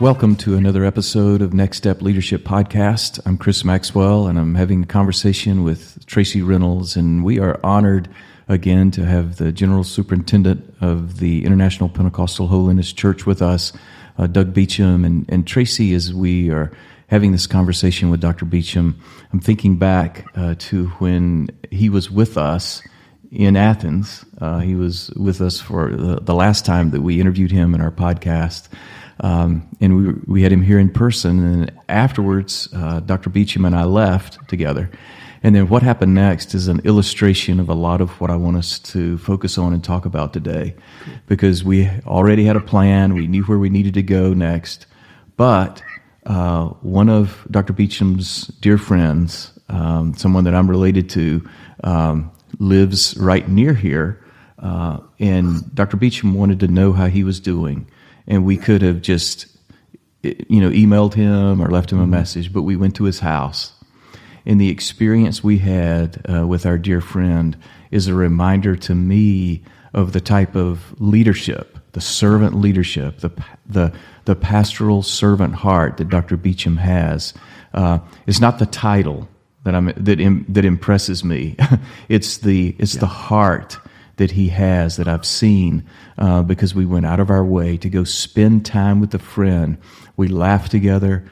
Welcome to another episode of Next Step Leadership Podcast. I'm Chris Maxwell, and I'm having a conversation with Tracy Reynolds, and we are honored again to have the General Superintendent of the International Pentecostal Holiness Church with us, uh, Doug Beacham, And, and Tracy, as we are having this conversation with Dr. Beacham, I'm thinking back uh, to when he was with us in Athens. Uh, he was with us for the, the, last time that we interviewed him in our podcast. Um, and we, we had him here in person. And afterwards, uh, Dr. Beacham and I left together. And then what happened next is an illustration of a lot of what I want us to focus on and talk about today. Because we already had a plan, we knew where we needed to go next. But uh, one of Dr. Beacham's dear friends, um, someone that I'm related to, um, lives right near here. Uh, and Dr. Beacham wanted to know how he was doing. And we could have just, you know, emailed him or left him a mm-hmm. message, but we went to his house. And the experience we had uh, with our dear friend is a reminder to me of the type of leadership, the servant leadership, the, the, the pastoral servant heart that Dr. Beacham has. Uh, it's not the title that I'm that Im, that impresses me. it's the it's yeah. the heart that he has that I've seen uh, because we went out of our way to go spend time with a friend. We laughed together,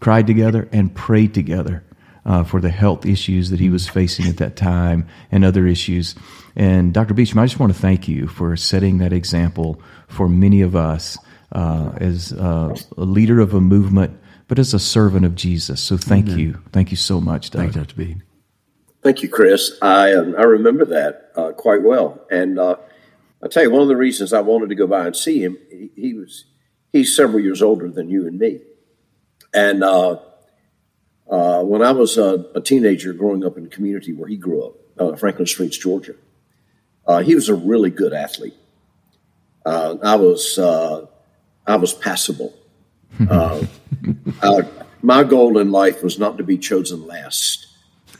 cried together, and prayed together. Uh, for the health issues that he was facing at that time and other issues. And Dr. Beacham, I just want to thank you for setting that example for many of us uh, as uh, a leader of a movement but as a servant of Jesus. So thank Amen. you. Thank you so much, Doug. Dr. B. Thank you, Chris. I, um, I remember that uh, quite well. And uh, I'll tell you, one of the reasons I wanted to go by and see him, he, he was he's several years older than you and me. And uh, uh when I was a, a, teenager growing up in the community where he grew up, uh, Franklin Springs, Georgia, uh, he was a really good athlete. I was I was passable. Uh, uh, my goal in life was not to be chosen last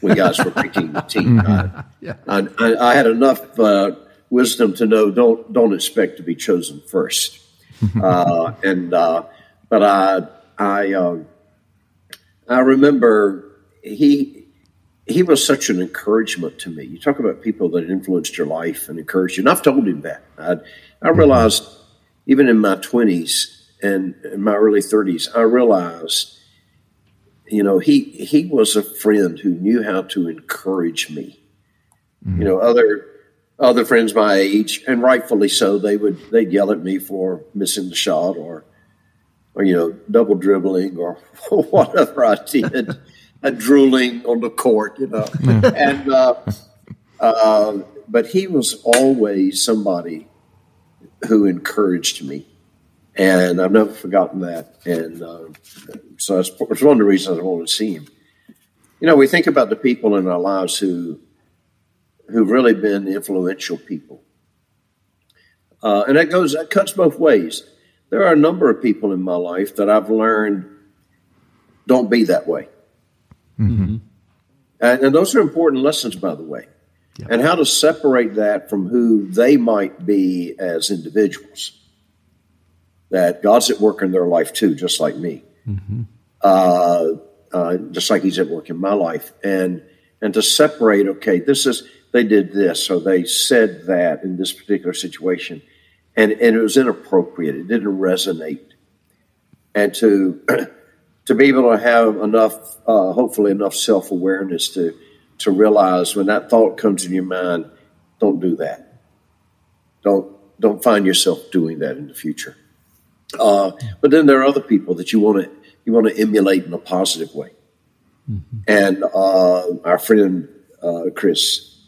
when guys were picking the team. I, yeah. I, I, had enough uh, wisdom to know don't don't expect to be chosen first. Uh, and uh, but I I um, I remember he he was such an encouragement to me. You talk about people that influenced your life and encouraged you, and I've told him that. I, I realized even in my twenties and in my early 30s, I realized, you know, he he was a friend who knew how to encourage me. Mm-hmm. You know, other other friends my age, and rightfully so, they would they'd yell at me for missing the shot or or you know double dribbling or whatever I did, uh, drooling on the court, you know, and uh, uh, but he was always somebody who encouraged me and I've never forgotten that. And uh, so that's, that's one of the reasons I wanted to see him. You know, we think about the people in our lives who who've really been influential people, uh, and that goes that cuts both ways. There are a number of people in my life that I've learned don't be that way, mm-hmm. and, and, those are important lessons, by the way, yeah. and how to separate that from who they might be as individuals that God's at work in their life too, just like me. Mm-hmm. Uh, uh, just like He's at work in my life, and and to separate. Okay, this is they did this or they said that in this particular situation, and and it was inappropriate. It didn't resonate, and to to be able to have enough, uh, hopefully enough self awareness to to realize when that thought comes in your mind, don't do that. Don't don't find yourself doing that in the future. Uh, but then there are other people that you want to you want to emulate in a positive way. Mm-hmm. And uh, our friend uh, Chris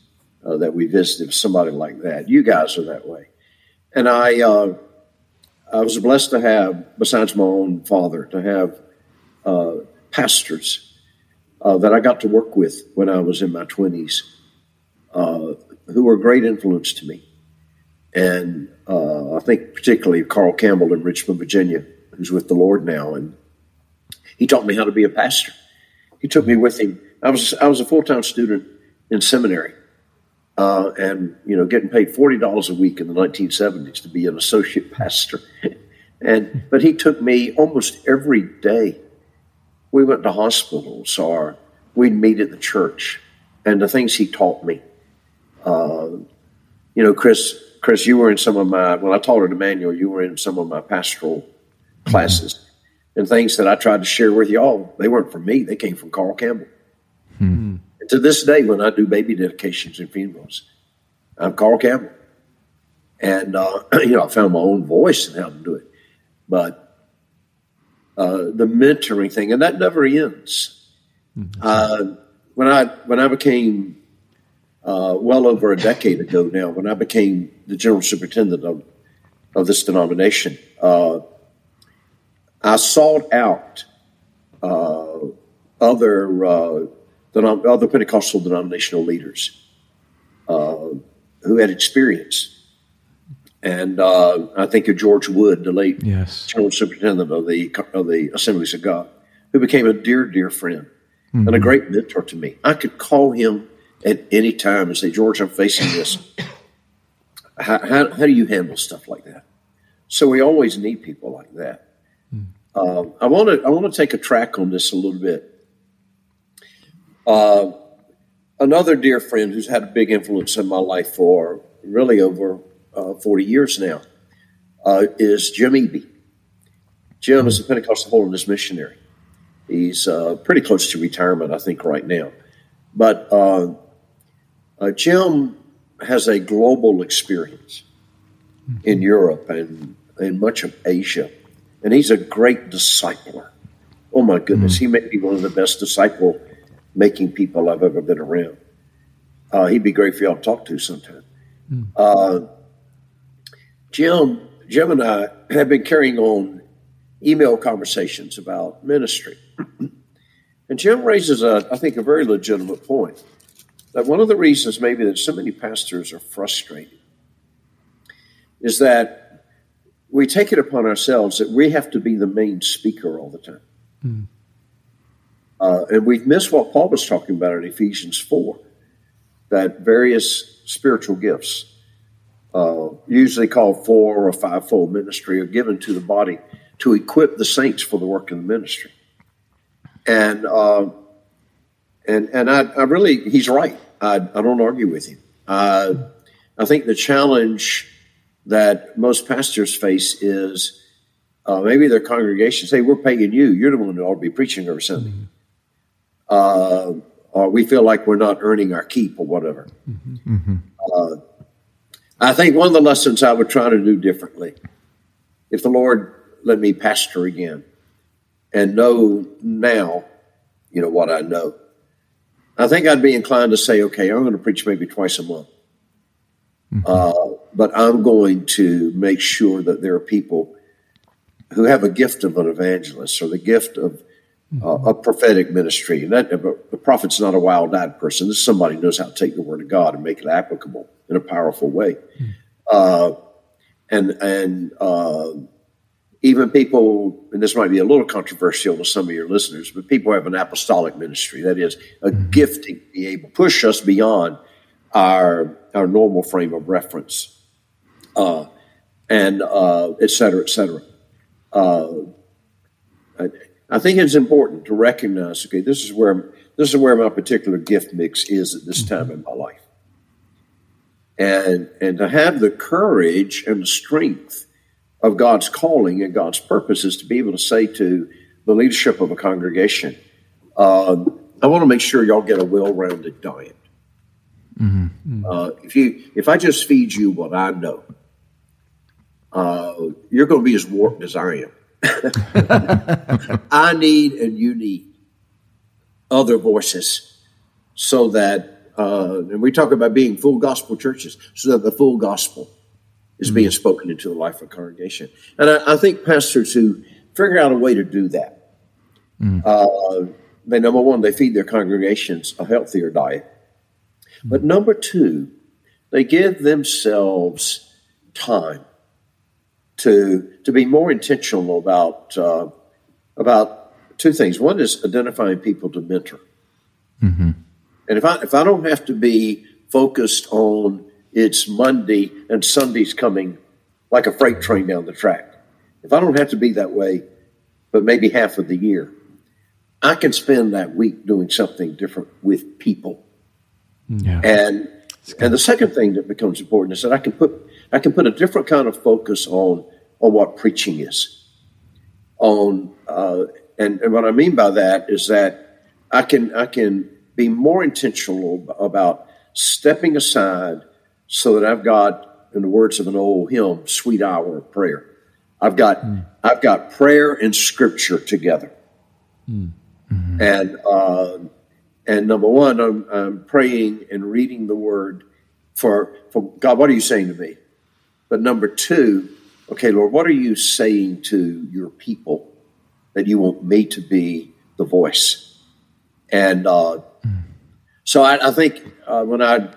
uh, that we visited, somebody like that. You guys are that way. And I, uh, I was blessed to have, besides my own father, to have uh, pastors uh, that I got to work with when I was in my 20s uh, who were a great influence to me. And uh, I think particularly Carl Campbell in Richmond, Virginia, who's with the Lord now. And he taught me how to be a pastor. He took me with him. I was, I was a full time student in seminary. Uh, and you know, getting paid forty dollars a week in the 1970s to be an associate pastor, and but he took me almost every day. We went to hospitals, or we'd meet at the church, and the things he taught me. Uh, you know, Chris, Chris, you were in some of my when I taught at Emmanuel, you were in some of my pastoral classes, mm-hmm. and things that I tried to share with y'all. They weren't from me; they came from Carl Campbell. Mm-hmm. And to this day, when I do baby dedications and funerals, I'm Carl Campbell. And, uh, you know, I found my own voice in how to do it. But uh, the mentoring thing, and that never ends. Mm-hmm. Uh, when I when I became uh, well over a decade ago now, when I became the general superintendent of of this denomination, uh, I sought out uh, other denom- other Pentecostal denominational leaders uh, who had experience. And uh, I think of George Wood, the late yes. general superintendent of the of the Assemblies of God, who became a dear, dear friend mm-hmm. and a great mentor to me. I could call him at any time and say, George, I'm facing this. How, how, how do you handle stuff like that? So we always need people like that. Mm. I want to I want to take a track on this a little bit uh, another dear friend who's had a big influence in my life for really over uh, 40 years now uh, is Jim Eby. Jim is a Pentecostal holiness missionary. He's uh, pretty close to retirement, I think, right now. But uh, Jim has a global experience in Europe and in much of Asia, and he's a great discipler. Oh my goodness, mm-hmm. he may be one of the best disciple making people I've ever been around. Uh, he'd be great for y'all to talk to sometime. Mm. Uh, Jim, Jim and I have been carrying on email conversations about ministry. and Jim raises, a, I think, a very legitimate point that one of the reasons maybe that so many pastors are frustrated is that we take it upon ourselves that we have to be the main speaker all the time. Mm. Uh, and we've missed what Paul was talking about in Ephesians 4 that various spiritual gifts, uh, usually called four or fivefold ministry, are given to the body to equip the saints for the work of the ministry. And uh, and and I, I, really, he's right. I, I don't argue with him. Uh, I think the challenge that most pastors face is uh, maybe their congregation say, "We're paying you. You're the one who ought to be preaching every Sunday." Mm-hmm uh, or we feel like we're not earning our keep or whatever. Mm-hmm. mm-hmm. Uh, I think one of the lessons I would try to do differently, if the Lord let me pastor again and know now, you know, what I know, I think I'd be inclined to say, okay, I'm going to preach maybe twice a month. Mm-hmm. Uh, but I'm going to make sure that there are people who have a gift of an evangelist or the gift of uh, a prophetic ministry. And that, the prophet's not a wild eyed person. This is somebody who knows how to take the word of God and make it applicable in a powerful way. Uh, and and uh, even people, and this might be a little controversial to some of your listeners, but people have an apostolic ministry. That is a mm-hmm. gifting to be able to push us beyond our our normal frame of reference, uh, and uh, et cetera, et cetera. Uh, I think it's important to recognize, okay, this is where this is where my particular gift mix is at this time in my life. And and to have the courage and the strength of God's calling and God's purposes to be able to say to the leadership of a congregation, um, I want to make sure y'all get a well-rounded diet. Mm-hmm. Uh, if you if I just feed you what I know, uh, you're going to be as warped as I am. I need and you need other voices so that, uh, and we talk about being full gospel churches, so that the full gospel is being spoken into the life of a congregation. And I, I think pastors who figure out a way to do that, uh, they number one, they feed their congregations a healthier diet. But number two, they give themselves time to to be more intentional about uh, about two things. One is identifying people to mentor. And if I if I don't have to be focused on it's Monday and Sunday's coming like a freight train down the track, if I don't have to be that way, but maybe half of the year, I can spend that week doing something different with people. Yeah. And and the second thing that becomes important is that I can put I can put a different kind of focus on on what preaching is. On uh, and, and what I mean by that is that I can I can be more intentional about stepping aside so that I've got, in the words of an old hymn, sweet hour of prayer. I've got I've got prayer and scripture together. And uh, and number one, I'm, I'm praying and reading the word for for God. What are you saying to me? But number two, okay, Lord, what are you saying to your people that you want me to be the voice? And uh, so I, I think uh, when I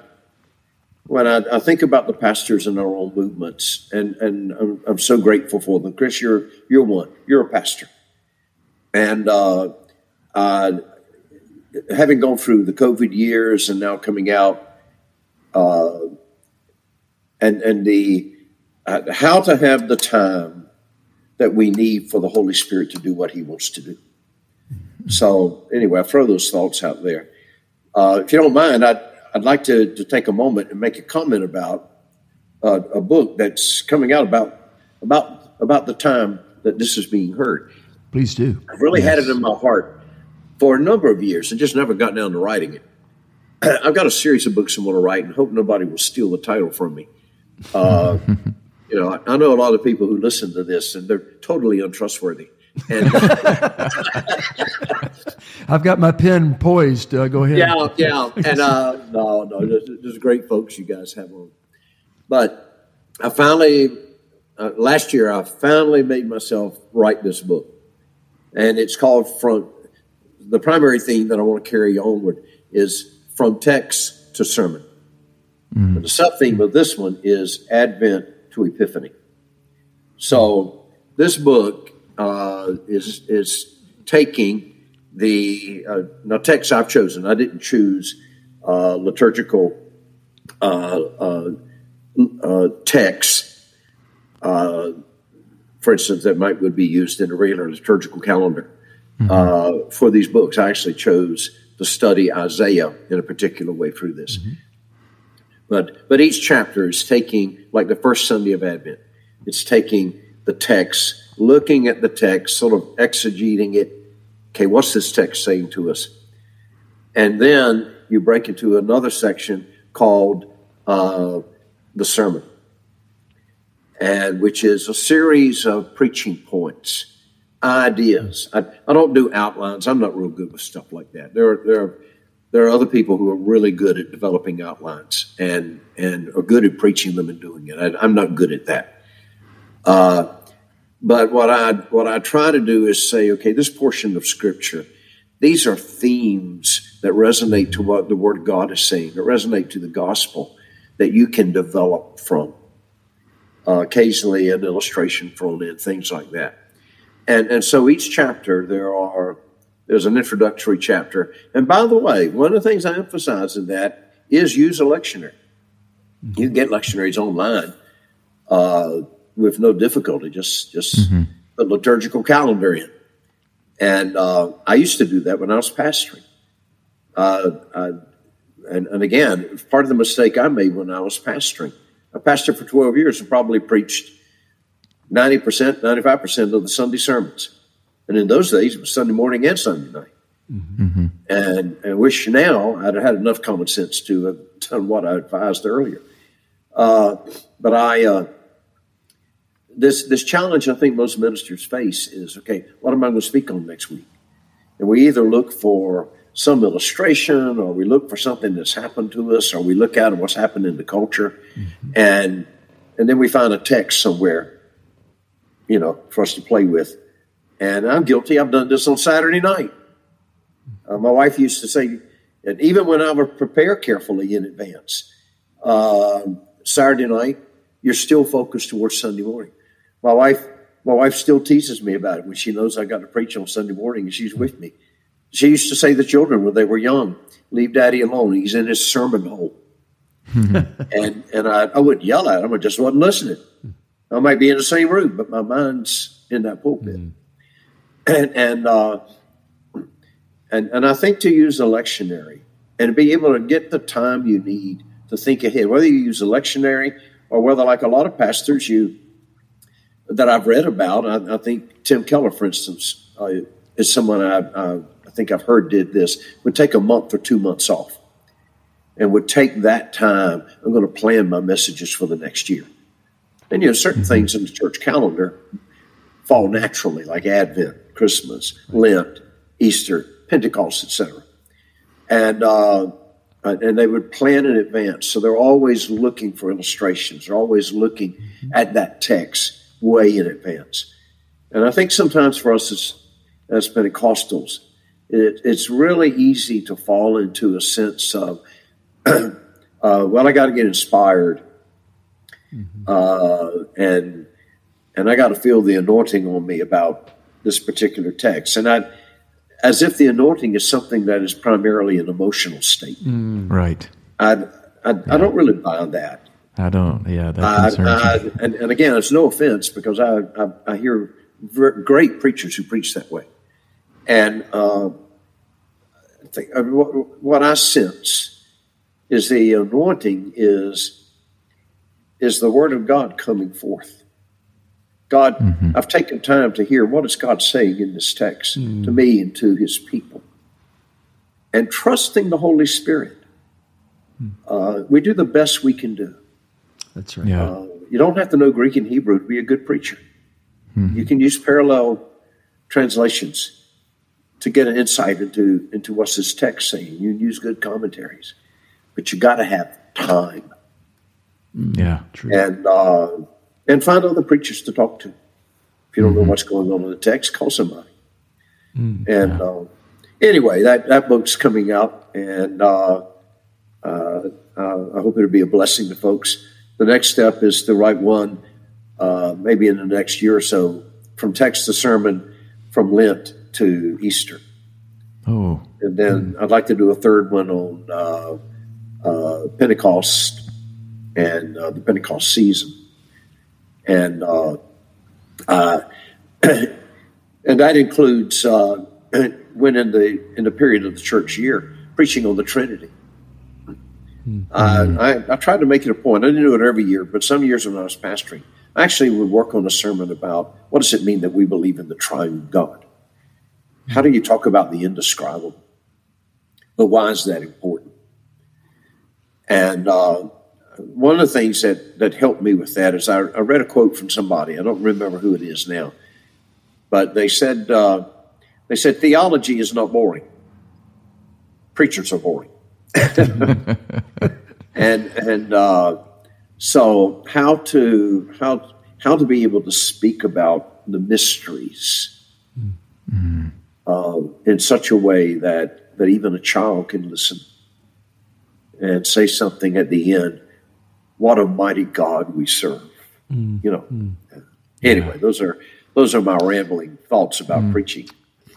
when I, I think about the pastors in our own movements, and and I'm, I'm so grateful for them. Chris, you're you're one. You're a pastor, and uh, having gone through the COVID years and now coming out, uh, and and the uh, how to have the time that we need for the Holy Spirit to do what He wants to do. So anyway, I throw those thoughts out there. Uh, if you don't mind, I'd I'd like to, to take a moment and make a comment about uh, a book that's coming out about about about the time that this is being heard. Please do. I've really had it in my heart for a number of years and just never got down to writing it. I've got a series of books I want to write and hope nobody will steal the title from me. Uh, you know, I, I know a lot of people who listen to this and they're totally untrustworthy. And I've got my pen poised. Uh, go ahead. yeah, yeah, and uh, no, no, there's, there's great folks you guys have on. But I finally, uh, last year, I finally made myself write this book, and it's called "From." The primary theme that I want to carry onward is from text to sermon. And the sub theme of this one is Advent to Epiphany. So this book uh, is is taking the uh, now text I've chosen. I didn't choose uh, liturgical uh, uh, uh, texts, uh, for instance, that might would be used in a regular liturgical calendar uh, for these books. I actually chose to study Isaiah in a particular way through this. But but each chapter is taking like the first Sunday of Advent. It's taking the text, looking at the text, sort of exegeting it. Okay, what's this text saying to us? And then you break into another section called uh, the sermon, and which is a series of preaching points, ideas. I, I don't do outlines. I'm not real good with stuff like that. There are, there are there are other people who are really good at developing outlines and and are good at preaching them and doing it. I, I'm not good at that. Uh, but what I what I try to do is say, okay, this portion of Scripture, these are themes that resonate to what the Word of God is saying, that resonate to the gospel, that you can develop from. Uh, occasionally, an illustration thrown in, things like that. And and so each chapter there are there's an introductory chapter. And by the way, one of the things I emphasize in that is use a lectionary. You get lectionaries online uh, with no difficulty. Just just put liturgical calendar in. And uh, I used to do that when I was pastoring. Uh, I, and, and again, part of the mistake I made when I was pastoring. I pastored for 12 years and probably preached 90%, 95% of the Sunday sermons. And in those days, it was Sunday morning and Sunday night. And I wish now I'd had enough common sense to have done what I advised earlier. Uh, but I, uh, this this challenge I think most ministers face is okay. What am I going to speak on next week? And we either look for some illustration, or we look for something that's happened to us, or we look out at what's happened in the culture, and and then we find a text somewhere, you know, for us to play with. And I'm guilty. I've done this on Saturday night. Uh, my wife used to say, and even when I would prepare carefully in advance, uh, Saturday night, you're still focused towards Sunday morning. My wife, my wife still teases me about it when she knows I got to preach on Sunday morning and she's with me. She used to say to the children when they were young, "Leave Daddy alone. He's in his sermon hole." and and I, I wouldn't yell at him. I just wasn't listening. I might be in the same room, but my mind's in that pulpit. Mm. And and uh, and and I think to use a lectionary and to be able to get the time you need to think ahead, whether you use a lectionary or whether, like a lot of pastors, you that I've read about, I, I think Tim Keller, for instance, uh, is someone I, I, I think I've heard did this. Would take a month or two months off, and would take that time. I'm going to plan my messages for the next year. And you know, certain mm-hmm. things in the church calendar fall naturally, like Advent, Christmas, Lent, Easter, Pentecost, etc. And uh, and they would plan in advance, so they're always looking for illustrations. They're always looking mm-hmm. at that text way in advance. And I think sometimes for us as, as Pentecostals, it, it's really easy to fall into a sense of, uh, well, I got to get inspired, mm-hmm. uh, and and I got to feel the anointing on me about this particular text, and I, as if the anointing is something that is primarily an emotional state. Mm. Right. I I, yeah. I, don't really buy on that. I don't. Yeah, that concerns I, me. And, and, again, it's no offense because I I, I hear great preachers who preach that way, and uh, I think, uh, what, what I sense is the anointing is is the word of God coming forth. God, mm-hmm. I've taken time to hear what is God saying in this text mm to me and to His people, and trusting the Holy Spirit. Mm. Uh, we do the best we can do. That's right. Yeah. Uh, you don't have to know Greek and Hebrew to be a good preacher. Mm-hmm. You can use parallel translations to get an insight into into what's this text saying. You can use good commentaries, but you got to have time. Mm-hmm. Yeah, true. And uh, and find other preachers to talk to. If you don't mm-hmm. know what's going on in the text, call somebody. Mm, and yeah. uh, anyway, that that book's coming out, and uh, uh, I hope it'll be a blessing to folks the next step is to write one, uh, maybe in the next year or so, from text to sermon, from Lent to Easter. Oh. And then mm. I'd like to do a third one on uh, uh, Pentecost and uh, the Pentecost season. And uh, uh, and that includes when in the in the period of the church year preaching on the Trinity. Mm-hmm. Uh, I, I tried to make it a point. I didn't do it every year, but some years when I was pastoring, I actually would work on a sermon about what does it mean that we believe in the triune God? How do you talk about the indescribable? But why is that important? And uh, one of the things that, that helped me with that is I, I, read a quote from somebody. I don't remember who it is now, but they said uh, they said theology is not boring. Preachers are boring. and and uh, so how to how how to be able to speak about the mysteries mm-hmm. uh, in such a way that that even a child can listen and say something at the end. What a mighty God we serve! Mm-hmm. You know. Mm-hmm. Anyway, yeah. those are those are my rambling thoughts about mm. preaching.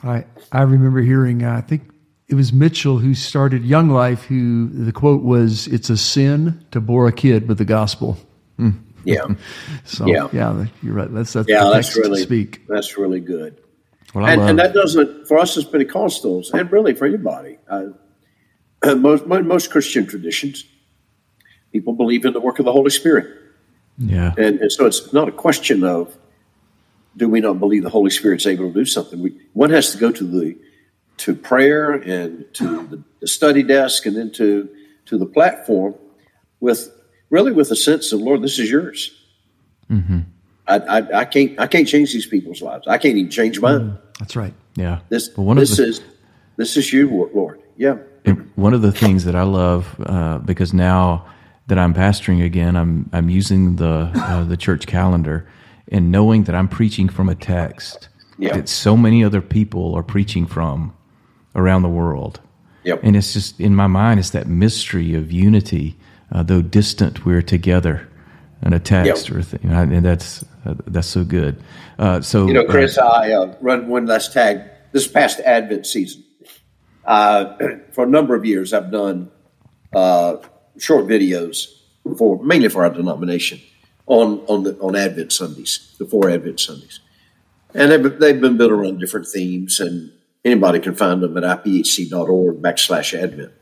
I I remember hearing. Uh, I think it was Mitchell who started Young Life, who the quote was, "It's a sin to bore a kid with the gospel." Mm. Yeah. so yeah. yeah, you're right. That's that's yeah, that's really speak. That's really good. Well, and, and, that doesn't for us as Pentecostals, and really for anybody. Uh, most most Christian traditions, people believe in the work of the Holy Spirit. Yeah, and, and so it's not a question of do we not believe the Holy Spirit's able to do something. We, one has to go to the to prayer and to the, the study desk and then to to the platform with really with a sense of Lord, this is yours. Mm-hmm. I, I, I, can't I can't change these people's lives. I can't even change mine. Mm, that's right. Yeah. This this the, is this is you, Lord. Yeah. one of the things that I love uh, because now that I'm pastoring again, I'm I'm using the uh, the church calendar and knowing that I'm preaching from a text Yeah. that so many other people are preaching from around the world. Yep. And it's just in my mind, it's that mystery of unity, uh, though distant, we're together in a text Yep. or a thing, and that's uh, that's so good. Uh, so You know, uh, Chris, I uh, run one last tag. This past Advent season, uh, for a number of years, I've done uh, short videos for mainly for our denomination on on the on Advent Sundays, the four Advent Sundays, and they've, they've been built around different themes, and anybody can find them at iphc.org backslash Advent.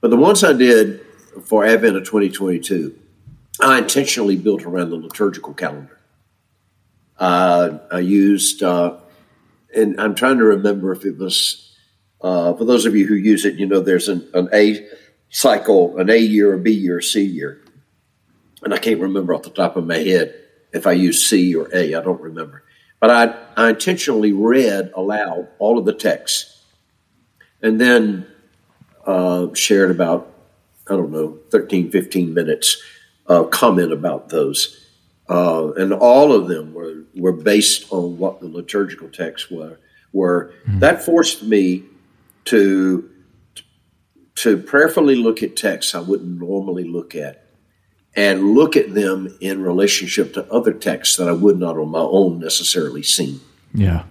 But the ones I did for Advent of 2022, I intentionally built around the liturgical calendar. Uh, I used, uh, and I'm trying to remember if it was, uh, for those of you who use it, you know, there's an, an A cycle, an A year, a B year, a C year. And I can't remember off the top of my head if I used C or A, I don't remember. But I, I intentionally read aloud all of the texts and then uh, shared about, I don't know, 13, 15 minutes uh, comment about those. Uh, and all of them were, were based on what the liturgical texts were. were. That forced me to to prayerfully look at texts I wouldn't normally look at, and look at them in relationship to other texts that I would not on my own necessarily see. yeah,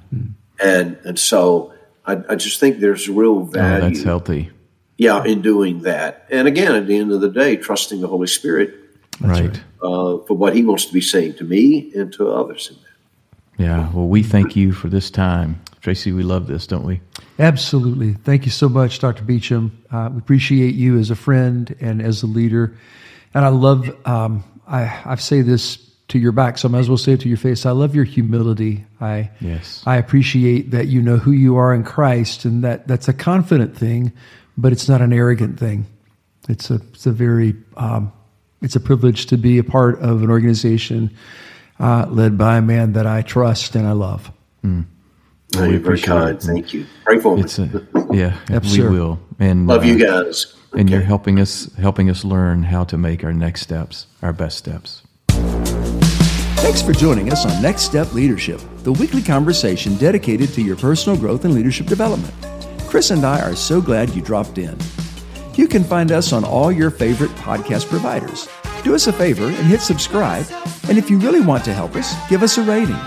And and so I, I just think there's real oh, value. that's healthy, Yeah, in doing that. And again, at the end of the day, trusting the Holy Spirit right? uh, for what He wants to be saying to me and to others. In that. Yeah. Well, we thank you for this time, Tracy. We love this, don't we? Absolutely. Thank you so much, Dr. Beacham. Uh, we appreciate you as a friend and as a leader. And I love, um, I, I say this to your back, so I might as well say it to your face. I love your humility. I, Yes. I appreciate that you know who you are in Christ and that that's a confident thing, but it's not an arrogant thing. It's a, it's a very, um, it's a privilege to be a part of an organization uh, led by a man that I trust and I love. Oh, we you're very appreciate kind. it. Thank you. Pray for me. It's a yeah. Yep, we sir. will. And Love uh, you guys. And you're helping us helping us learn how to make our next steps our best steps. Thanks for joining us on Next Step Leadership, the weekly conversation dedicated to your personal growth and leadership development. Chris and I are so glad you dropped in. You can find us on all your favorite podcast providers. Do us a favor and hit subscribe. And if you really want to help us, give us a rating.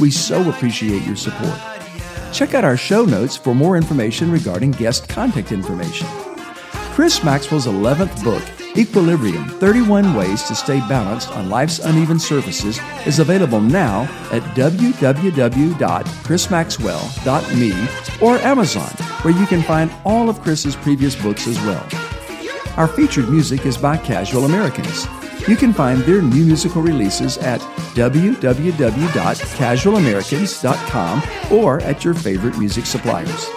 We so appreciate your support. Check out our show notes for more information regarding guest contact information. Chris Maxwell's 11th book, Equilibrium 31 Ways to Stay Balanced on Life's Uneven Surfaces, is available now at www.chrismaxwell.me or Amazon, where you can find all of Chris's previous books as well. Our featured music is by Casual Americans. You can find their new musical releases at www.casualamericans.com or at your favorite music suppliers.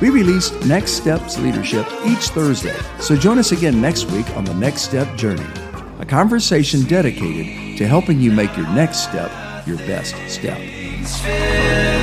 We release Next Steps Leadership each Thursday, so join us again next week on the Next Step Journey, a conversation dedicated to helping you make your next step your best step.